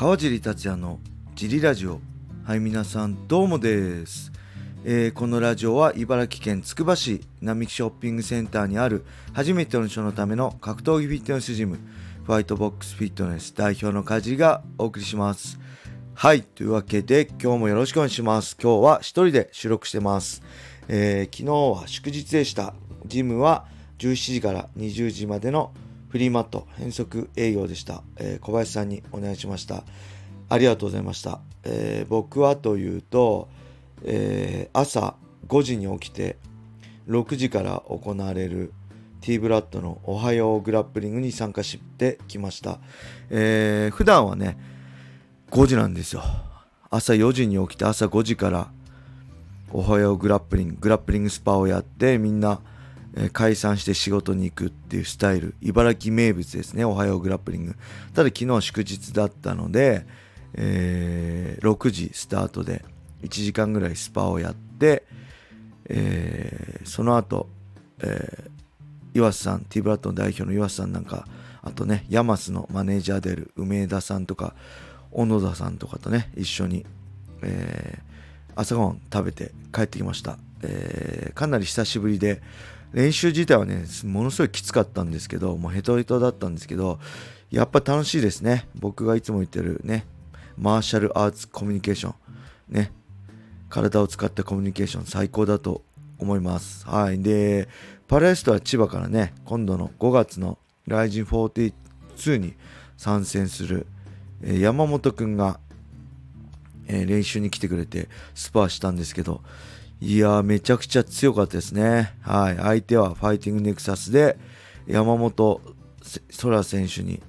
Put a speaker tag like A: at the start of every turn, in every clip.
A: 川尻達也のジリラジオ。はい皆さんどうもです、えーこのラジオは茨城県つくば市並木ショッピングセンターにある初めての人のための格闘技フィットネスジムファイトボックスフィットネス代表の梶がお送りします。はいというわけで今日もよろしくお願いします。今日は一人で収録してます、えー昨日は祝日でした。ジムは17時から20時までのフリーマット変則営業でした、えー小林さんにお願いしました。ありがとうございました、えー僕はというと、えー朝5時に起きて6時から行われる T ブラッドのおはようグラップリングに参加してきました、えー普段はね5時なんですよ。朝4時に起きて朝5時からおはようグラップリンググラップリングスパをやってみんな、え解散して仕事に行くっていうスタイル。茨城名物ですね。おはようグラップリング。ただ昨日祝日だったので、えー6時スタートで1時間ぐらいスパをやって、えーその後、えー岩瀬さん T ブラッドの代表の岩瀬さんなんかあとねヤマスのマネージャーである梅田さんとか小野田さんとかとね一緒に、えー朝ごはん食べて帰ってきました、えーかなり久しぶりで練習自体はねものすごいきつかったんですけどもうヘトヘトだったんですけどやっぱ楽しいですね。僕がいつも言ってるねマーシャルアーツコミュニケーションね。体を使ったコミュニケーション最高だと思います。はい。でパラエストは千葉からね今度の5月のライジン42に参戦する、えー山本くんがえー練習に来てくれてスパーしたんですけどいやーめちゃくちゃ強かったですね。はい。相手はファイティングネクサスで山本空選手に、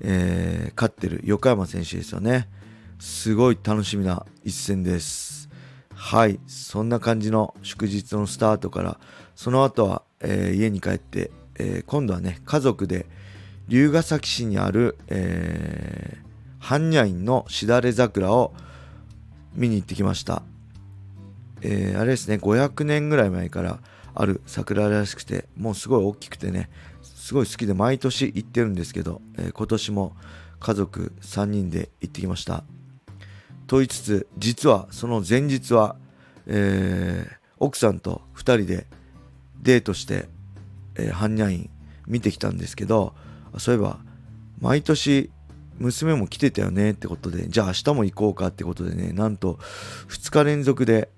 A: えー勝ってる横山選手ですよね。すごい楽しみな一戦です。はい。そんな感じの祝日のスタートからその後は、えー家に帰って、えー今度はね家族で龍ヶ崎市にある、えー、般若院のしだれ桜を見に行ってきました、えーあれですね500年ぐらい前からある桜らしくてもうすごい大きくてねすごい好きで毎年行ってるんですけど、えー今年も家族3人で行ってきました。と言いつつ実はその前日は、えー奥さんと2人でデートして、えー般若院見てきたんですけどそういえば毎年娘も来てたよねってことでじゃあ明日も行こうかってことでねなんと2日連続で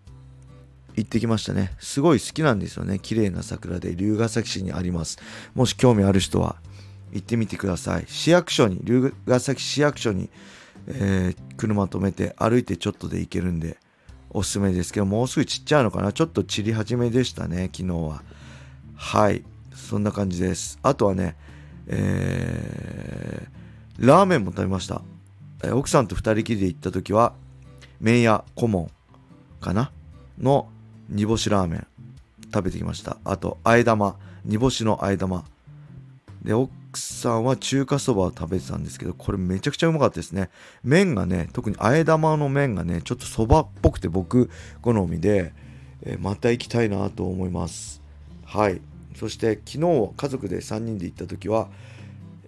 A: 行ってきましたね。すごい好きなんですよね。綺麗な桜で龍ヶ崎市にあります。もし興味ある人は行ってみてください。市役所に龍ヶ崎市役所に、えー車止めて歩いてちょっとで行けるんでおすすめですけどもうすぐちっちゃいのかな。ちょっと散り始めでしたね昨日は。はい。そんな感じです。あとはねえーラーメンも食べました、奥さんと二人きりで行った時は麺屋顧問かな？の煮干しラーメン食べてきました。あとあえ玉。煮干しのあえ玉。で奥さんは中華そばを食べてたんですけどこれめちゃくちゃうまかったですね。麺がね特にあえ玉の麺がねちょっとそばっぽくて僕好みで、えーまた行きたいなと思います。はい。そして昨日家族で3人で行った時は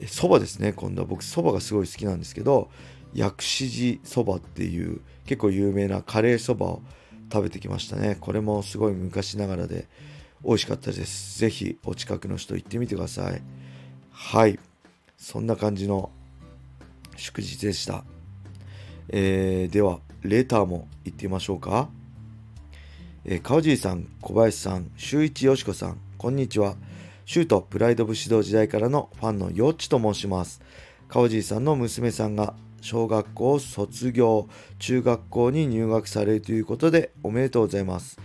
A: そばですね今度は。僕そばがすごい好きなんですけど薬師寺そばっていう結構有名なカレーそばを食べてきましたね。これもすごい昔ながらで美味しかったです。ぜひお近くの人行ってみてください。はい。そんな感じの祝日でした、えーではレターも行ってみましょうか。えー川尻さん、小林さん、周一よしこさん、こんにちは。シュートプライド武士道時代からのファンのよっちと申します。川尻さんの娘さんが小学校卒業、中学校に入学されるということでおめでとうございます。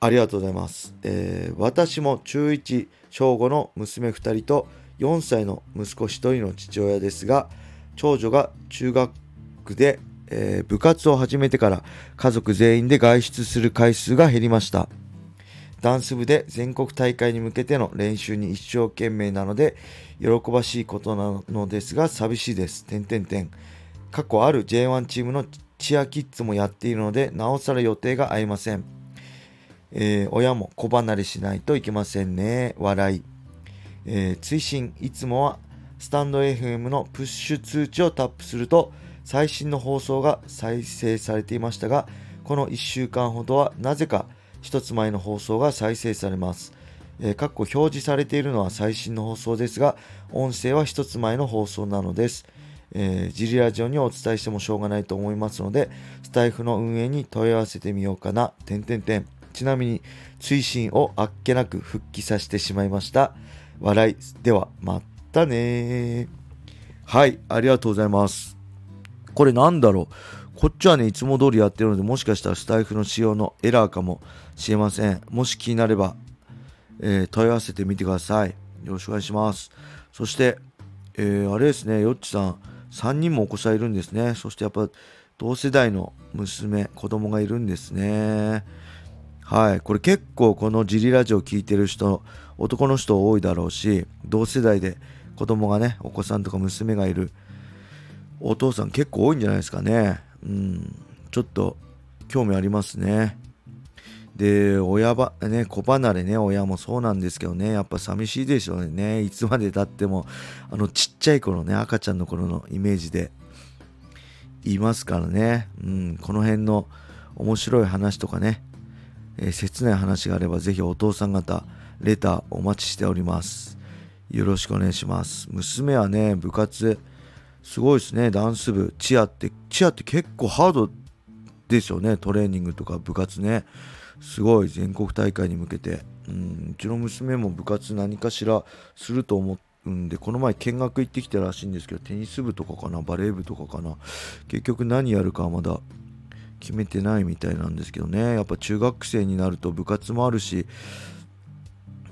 A: ありがとうございます。えー私も中1、小5の娘2人と4歳の息子1人の父親ですが、長女が中学で、えー部活を始めてから家族全員で外出する回数が減りました。ダンス部で全国大会に向けての練習に一生懸命なので喜ばしいことなのですが寂しいです。点点点過去ある J1 チームのチアキッズもやっているのでなおさら予定が合いません。えー親も子離れしないといけませんね。笑い。えー追伸いつもはスタンド FM のプッシュ通知をタップすると最新の放送が再生されていましたがこの1週間ほどはなぜか1つ前の放送が再生されますえー、かっこ表示されているのは最新の放送ですが、音声は1つ前の放送なのです。えー、ジリラジオにお伝えしてもしょうがないと思いますので、スタイフの運営に問い合わせてみようかな。点点点。ちなみに、追伸をあっけなく復帰させてしまいました。笑い。では、またねはい、ありがとうございます。これなんだろう？こっちはね、いつも通りやってるので、もしかしたらスタイフの仕様のエラーかもしれません。もし気になれば、えー、問い合わせてみてください。よろしくお願いします。そして、えー、あれですね、よっちさん、3人もお子さんいるんですね。そしてやっぱ同世代の娘、子供がいるんですね。はい。これ結構このジリラジオ聴いてる人、男の人多いだろうし、同世代で子供がね、お子さんとか娘がいるお父さん結構多いんじゃないですかね。うん。ちょっと興味ありますね。で、親ば、ね、子離れね、親もそうなんですけどね、やっぱ寂しいでしょうね。いつまでたっても、あの、ちっちゃい頃ね、赤ちゃんの頃のイメージでいますからね。うん、この辺の面白い話とかね、えー、切ない話があれば、ぜひお父さん方、レターお待ちしております。よろしくお願いします。娘はね、部活、すごいですね、ダンス部、チアって、チアって結構ハードですよね、トレーニングとか部活ね。すごい全国大会に向けて、うん、うちの娘も部活何かしらすると思うんでこの前見学行ってきたらしいんですけどテニス部とかかなバレー部とかかな。結局何やるかはまだ決めてないみたいなんですけどね。やっぱ中学生になると部活もあるし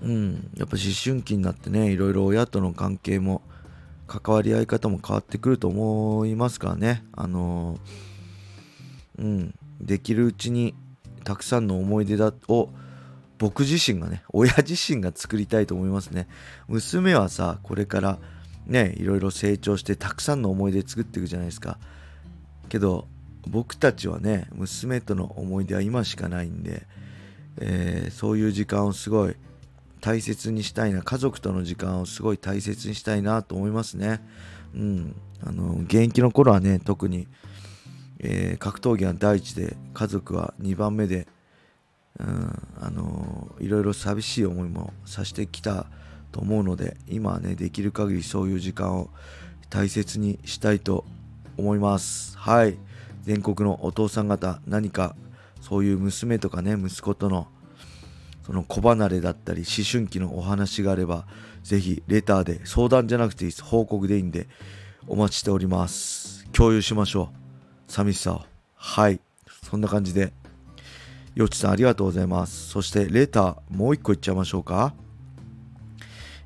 A: うんやっぱ思春期になってねいろいろ親との関係も関わり合い方も変わってくると思いますからね。あのうん。できるうちにたくさんの思い出だを僕自身がね親自身が作りたいと思いますね。娘はさこれからねいろいろ成長してたくさんの思い出作っていくじゃないですか。けど僕たちはね娘との思い出は今しかないんで、えー、そういう時間をすごい大切にしたいな家族との時間をすごい大切にしたいなと思いますね。うん。あの現役の頃はね特にえー、格闘技は第一で家族は2番目で、うん、あのー、いろいろ寂しい思いもさしてきたと思うので今はねできる限りそういう時間を大切にしたいと思います。はい。全国のお父さん方何かそういう娘とかね息子とのその子離れだったり思春期のお話があればぜひレターで相談じゃなくていいです報告でいいんでお待ちしております共有しましょう寂しさを。はい。そんな感じで。よちさんありがとうございます。そしてレターもう一個いっちゃいましょうか。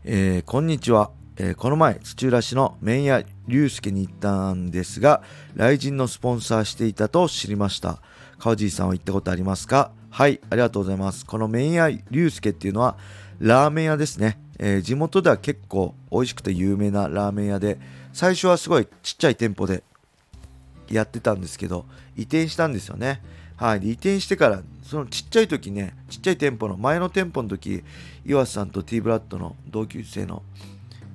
A: えー、こんにちは。えー、この前、土浦市の麺屋龍介に行ったんですが、雷神のスポンサーしていたと知りました。川尻さんは行ったことありますか？はい、ありがとうございます。この麺屋龍介っていうのは、ラーメン屋ですね。えー、地元では結構美味しくて有名なラーメン屋で、最初はすごいちっちゃい店舗でやってたんですけど移転したんですよねはい移転してからそのちっちゃい時ねちっちゃい店舗の前の店舗の時岩瀬さんと T ブラッドの同級生の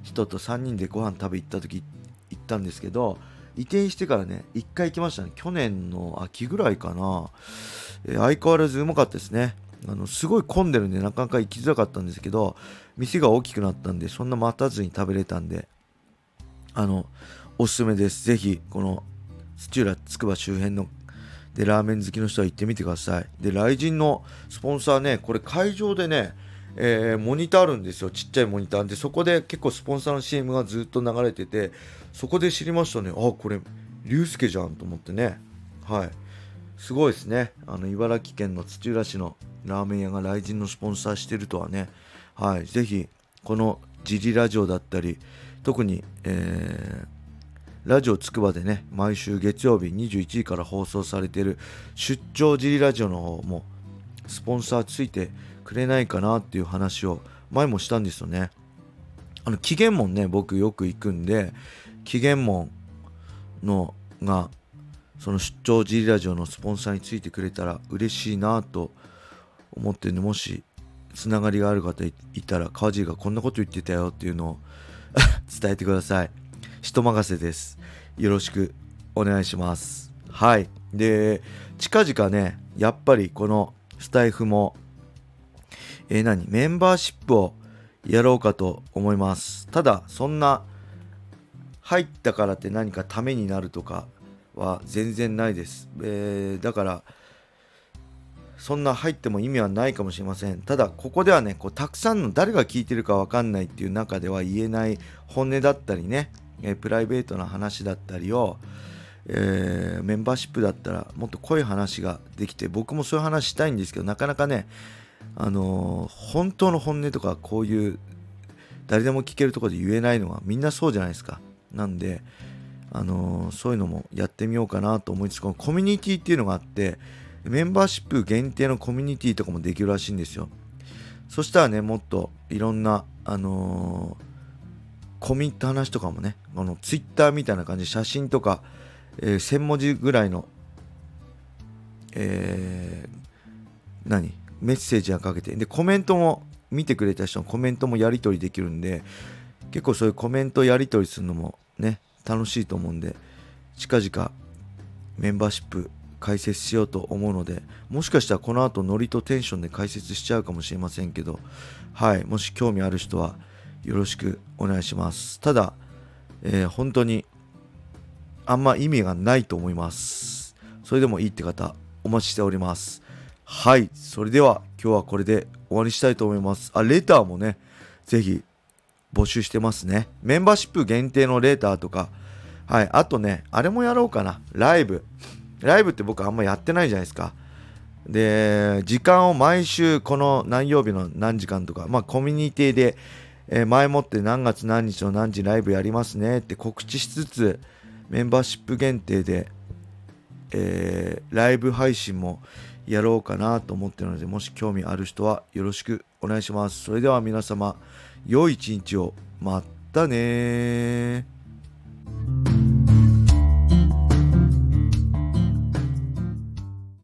A: 人と3人でご飯食べ行った時行ったんですけど移転してからね1回行きましたね。去年の秋ぐらいかな、えー、相変わらずうまかったですね。あのすごい混んでるんでなかなか行きづらかったんですけど店が大きくなったんでそんな待たずに食べれたんであのおすすめです。ぜひこの土浦つくば周辺のでラーメン好きの人は行ってみてください。で雷神のスポンサーねこれ会場でねえー、モニターあるんですよ。ちっちゃいモニター。でそこで結構スポンサーの CM がずっと流れててそこで知りましたね。あこれ龍介じゃんと思ってね。はい。すごいですね。あの茨城県の土浦市のラーメン屋が雷神のスポンサーしてるとはね。はい。ぜひこのジリラジオだったり特に、えーラジオつくばでね、毎週月曜日21時から放送されている出張ジリラジオの方もスポンサーついてくれないかなっていう話を前もしたんですよね。あの、紀元門ね、僕よく行くんで、紀元門のが、その出張ジリラジオのスポンサーについてくれたら嬉しいなと思ってるんで、もしつながりがある方いたら、川尻がこんなこと言ってたよっていうのを 伝えてください。人任せです。よろしくお願いしますはいで近々ねやっぱりこのスタイフもえー、何？メンバーシップをやろうかと思います。ただそんな入ったからって何かためになるとかは全然ないです、えー、だからそんな入っても意味はないかもしれません。ただここではねこうたくさんの誰が聞いてるか分かんないっていう中では言えない本音だったりね、えー、プライベートな話だったりを、えー、メンバーシップだったらもっと濃い話ができて僕もそういう話したいんですけどなかなかねあのー、本当の本音とかこういう誰でも聞けるところで言えないのはみんなそうじゃないですか。なんであのー、そういうのもやってみようかなと思いつつこのコミュニティっていうのがあってメンバーシップ限定のコミュニティとかもできるらしいんですよ。そしたらねもっといろんなあの、コミット話とかもねあのツイッターみたいな感じで写真とか、えー、1000文字ぐらいのえー、何？メッセージがかけて。でコメントも見てくれた人のコメントもやり取りできるんで結構そういうコメントやり取りするのもね楽しいと思うんで近々メンバーシップ解説しようと思うのでもしかしたらこの後ノリとテンションで解説しちゃうかもしれませんけどはいもし興味ある人はよろしくお願いします。ただ、えー、本当にあんま意味がないと思いますそれでもいいって方お待ちしておりますはいそれでは今日はこれで終わりしたいと思いますあレターもねぜひ募集してますね。メンバーシップ限定のレーターとか、はい、あとね、あれもやろうかな。ライブ。ライブって僕あんまやってないじゃないですか。で、時間を毎週この何曜日の何時間とか、まあコミュニティで、え、前もって何月何日の何時ライブやりますねって告知しつつ、メンバーシップ限定で、えー、ライブ配信もやろうかなと思ってるので、もし興味ある人はよろしくお願いします。それでは皆様、良い一日を。またね